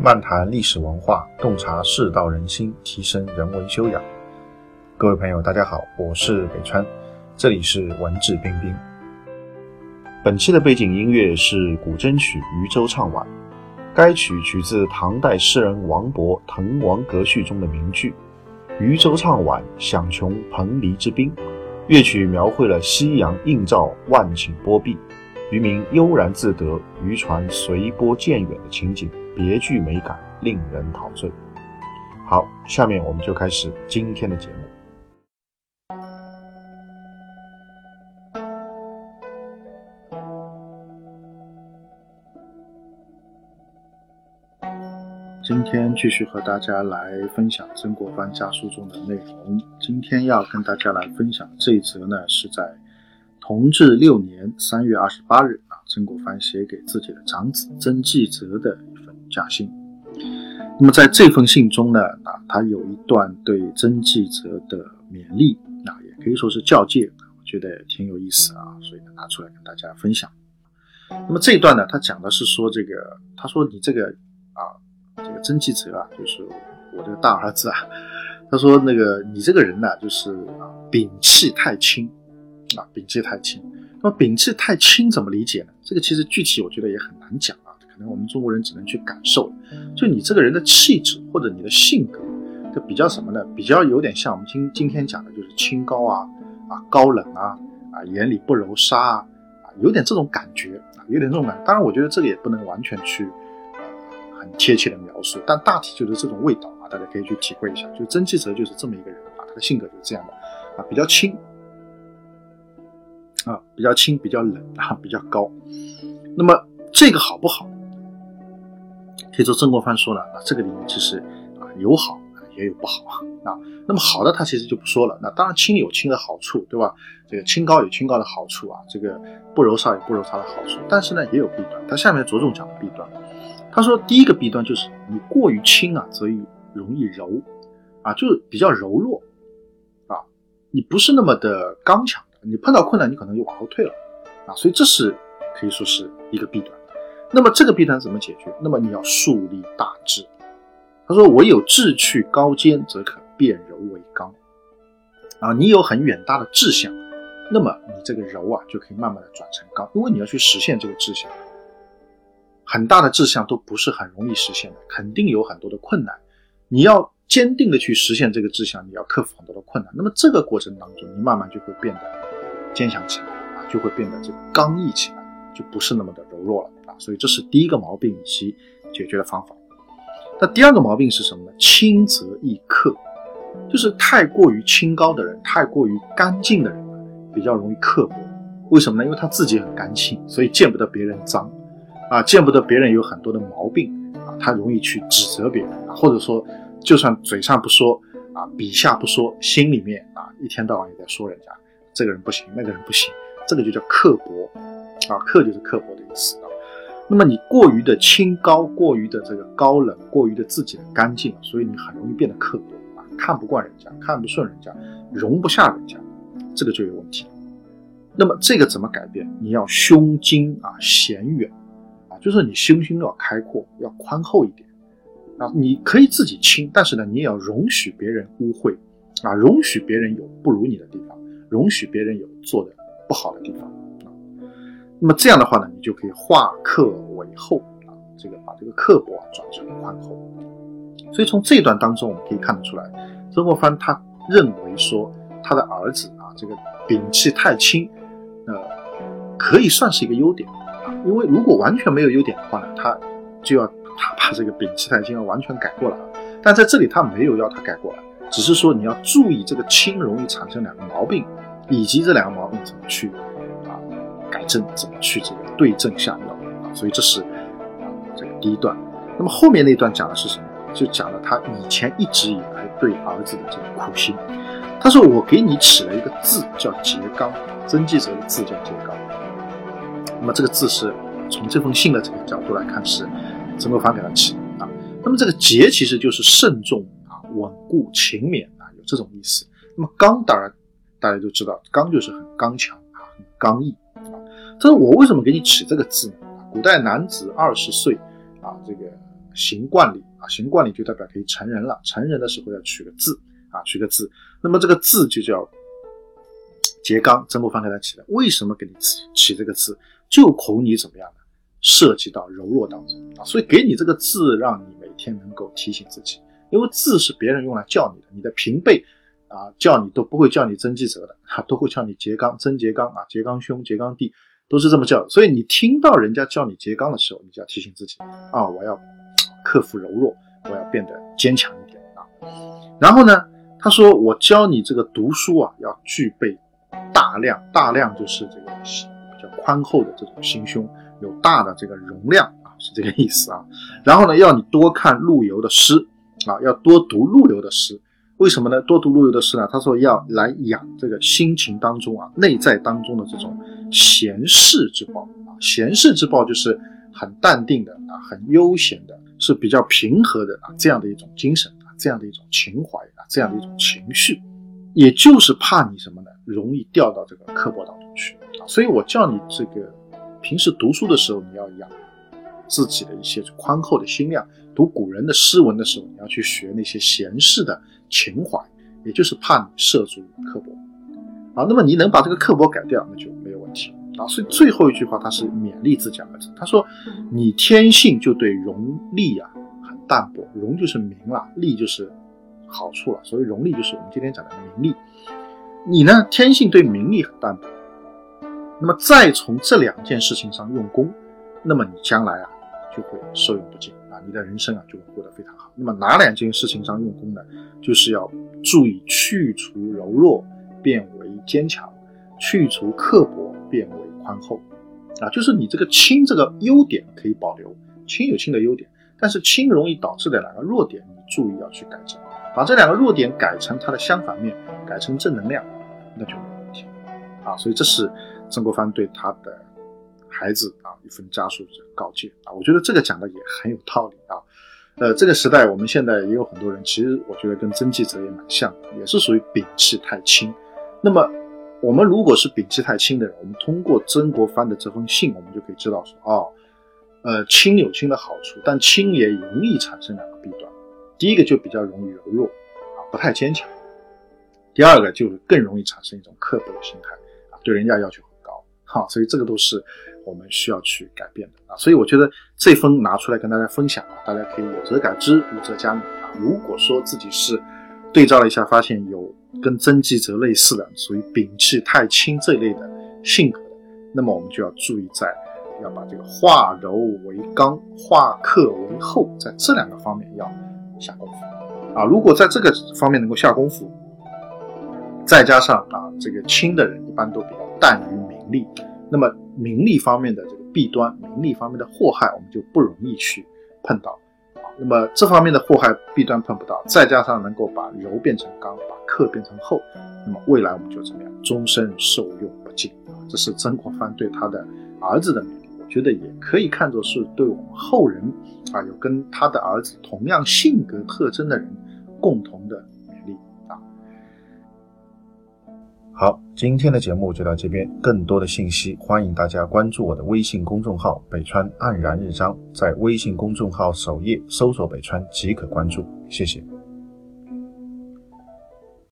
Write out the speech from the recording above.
漫谈历史文化，洞察世道人心，提升人文修养。各位朋友，大家好，我是北川，这里是文质彬彬。本期的背景音乐是古筝曲《渔舟唱晚》，该曲取自唐代诗人王勃《滕王阁序》中的名句：“渔舟唱晚，响穷彭蠡之滨。”乐曲描绘了夕阳映照万顷波碧，渔民悠然自得，渔船随波渐远的情景。别具美感，令人陶醉。好，下面我们就开始今天的节目。今天继续和大家来分享曾国藩家书中的内容。今天要跟大家来分享这一则呢，是在同治六年三月二十八日啊，曾国藩写给自己的长子曾纪泽的。家信。那么在这封信中呢，啊，他有一段对曾纪泽的勉励，啊，也可以说是教诫，我觉得挺有意思啊，所以拿出来跟大家分享。那么这一段呢，他讲的是说这个，他说你这个啊，这个曾纪泽啊，就是我这个大儿子啊，他说那个你这个人呢，就是啊，摒气太轻，啊，摒气太轻。那么摒气太轻怎么理解呢？这个其实具体我觉得也很难讲。可能我们中国人只能去感受，就你这个人的气质或者你的性格，就比较什么呢？比较有点像我们今今天讲的，就是清高啊，啊高冷啊，啊眼里不揉沙啊，啊有点这种感觉啊，有点这种感觉。当然，我觉得这个也不能完全去呃很贴切的描述，但大体就是这种味道啊，大家可以去体会一下。就曾纪泽就是这么一个人啊，他的性格就是这样的啊，比较轻啊，比较轻，比较冷啊，比较高。那么这个好不好？可以说曾国藩说了，那这个里面其实啊有好也有不好啊。那么好的他其实就不说了。那当然轻有轻的好处，对吧？这个清高有清高的好处啊，这个不柔沙有不柔沙的好处。但是呢也有弊端。他下面着重讲的弊端，他说第一个弊端就是你过于轻啊，则容易柔啊，就是比较柔弱啊，你不是那么的刚强的，你碰到困难你可能就往后退了啊。所以这是可以说是一个弊端。那么这个弊端怎么解决？那么你要树立大志。他说：“唯有志趣高坚，则可变柔为刚。”啊，你有很远大的志向，那么你这个柔啊，就可以慢慢的转成刚，因为你要去实现这个志向。很大的志向都不是很容易实现的，肯定有很多的困难。你要坚定的去实现这个志向，你要克服很多的困难。那么这个过程当中，你慢慢就会变得坚强起来啊，就会变得这个刚毅起来，就不是那么的柔弱了啊。所以这是第一个毛病以及解决的方法。那第二个毛病是什么呢？轻则易刻，就是太过于清高的人，太过于干净的人，比较容易刻薄。为什么呢？因为他自己很干净，所以见不得别人脏，啊，见不得别人有很多的毛病，啊，他容易去指责别人，或者说，就算嘴上不说，啊，笔下不说，心里面啊，一天到晚也在说人家这个人不行，那个人不行，这个就叫刻薄，啊，刻就是刻薄的意思啊。那么你过于的清高，过于的这个高冷，过于的自己的干净，所以你很容易变得刻薄啊，看不惯人家，看不顺人家，容不下人家，这个就有问题。那么这个怎么改变？你要胸襟啊显远啊，就是你胸襟要开阔，要宽厚一点啊。你可以自己清，但是呢，你也要容许别人污秽啊，容许别人有不如你的地方，容许别人有做的不好的地方。那么这样的话呢，你就可以化刻为厚啊，这个把这个刻薄啊转成宽厚。所以从这段当中，我们可以看得出来，曾国藩他认为说他的儿子啊，这个摒弃太轻，呃，可以算是一个优点啊，因为如果完全没有优点的话呢，他就要他把这个摒弃太轻要完全改过来。但在这里他没有要他改过来，只是说你要注意这个轻容易产生两个毛病，以及这两个毛病怎么去。改正怎么去这个对症下药啊？所以这是啊这个第一段。那么后面那段讲的是什么？就讲了他以前一直以来对儿子的这个苦心。他说：“我给你起了一个字叫节刚，曾纪泽的字叫节刚。那么这个字是从这封信的这个角度来看是曾国藩给他起的啊。那么这个节其实就是慎重啊、稳固、勤勉啊，有这种意思。那么刚当然大家都知道，刚就是很刚强啊，很刚毅。”他说：“我为什么给你起这个字呢？古代男子二十岁，啊，这个行冠礼啊，行冠礼就代表可以成人了，成人的时候要取个字啊，取个字，那么这个字就叫桀刚，曾国藩给他起的。为什么给你起起这个字？就恐你怎么样呢？涉及到柔弱当中啊，所以给你这个字，让你每天能够提醒自己，因为字是别人用来叫你的，你的平辈啊叫你都不会叫你曾纪泽的，哈，都会叫你桀刚，曾桀刚啊，桀刚兄、桀刚弟都是这么叫。所以你听到人家叫你桀刚的时候，你就要提醒自己啊，我要克服柔弱，我要变得坚强一点啊。然后呢，他说我教你这个读书啊，要具备大量，大量就是这个比较宽厚的这种心胸。有大的这个容量啊，是这个意思啊。然后呢，要你多看陆游的诗啊，要多读陆游的诗。为什么呢？多读陆游的诗呢？他说要来养这个心情当中啊，内在当中的这种闲适之抱啊。闲适之抱就是很淡定的啊，很悠闲的，是比较平和的啊，这样的一种精神啊，这样的一种情怀啊，这样的一种情绪。也就是怕你什么呢？容易掉到这个刻薄当中去啊。所以我叫你这个。平时读书的时候，你要养自己的一些宽厚的心量；读古人的诗文的时候，你要去学那些闲适的情怀，也就是怕你涉足刻薄啊。那么你能把这个刻薄改掉，那就没有问题啊。所以最后一句话，他是勉励自己儿子，他说：“你天性就对荣利啊很淡薄，荣就是名了，利就是好处了。所以荣利，就是我们今天讲的名利。你呢，天性对名利很淡薄。”那么再从这两件事情上用功，那么你将来啊就会受用不尽你的人生啊就会过得非常好。那么哪两件事情上用功呢？就是要注意去除柔弱，变为坚强；去除刻薄，变为宽厚。啊，就是你这个轻这个优点可以保留，轻有轻的优点，但是轻容易导致的两个弱点，你注意要去改正，把这两个弱点改成它的相反面，改成正能量，那就没问题啊。所以这是。曾国藩对他的孩子啊一份家书告诫啊，我觉得这个讲的也很有道理啊。呃，这个时代我们现在也有很多人，其实我觉得跟曾纪泽也蛮像的，也是属于摒气太轻。那么我们如果是摒气太轻的人，我们通过曾国藩的这封信，我们就可以知道说，哦，呃，轻有轻的好处，但轻也容易产生两个弊端。第一个就比较容易柔弱啊，不太坚强；第二个就是更容易产生一种刻薄的心态啊，对人家要求很高。好，所以这个都是我们需要去改变的啊。所以我觉得这封拿出来跟大家分享，大家可以有则改之，无则加勉啊。如果说自己是对照了一下，发现有跟曾纪泽类似的，属于摒气太轻这一类的性格，那么我们就要注意在要把这个化柔为刚，化克为厚，在这两个方面要下功夫啊。如果在这个方面能够下功夫，再加上啊，这个轻的人一般都比较淡于名。利，那么名利方面的这个弊端，名利方面的祸害，我们就不容易去碰到啊。那么这方面的祸害弊端碰不到，再加上能够把柔变成刚，把克变成厚，那么未来我们就怎么样，终身受用不尽。这是曾国藩对他的儿子的勉励，我觉得也可以看作是对我们后人啊，有跟他的儿子同样性格特征的人共同的。好，今天的节目就到这边。更多的信息，欢迎大家关注我的微信公众号“北川黯然日章”。在微信公众号首页搜索“北川”即可关注。谢谢。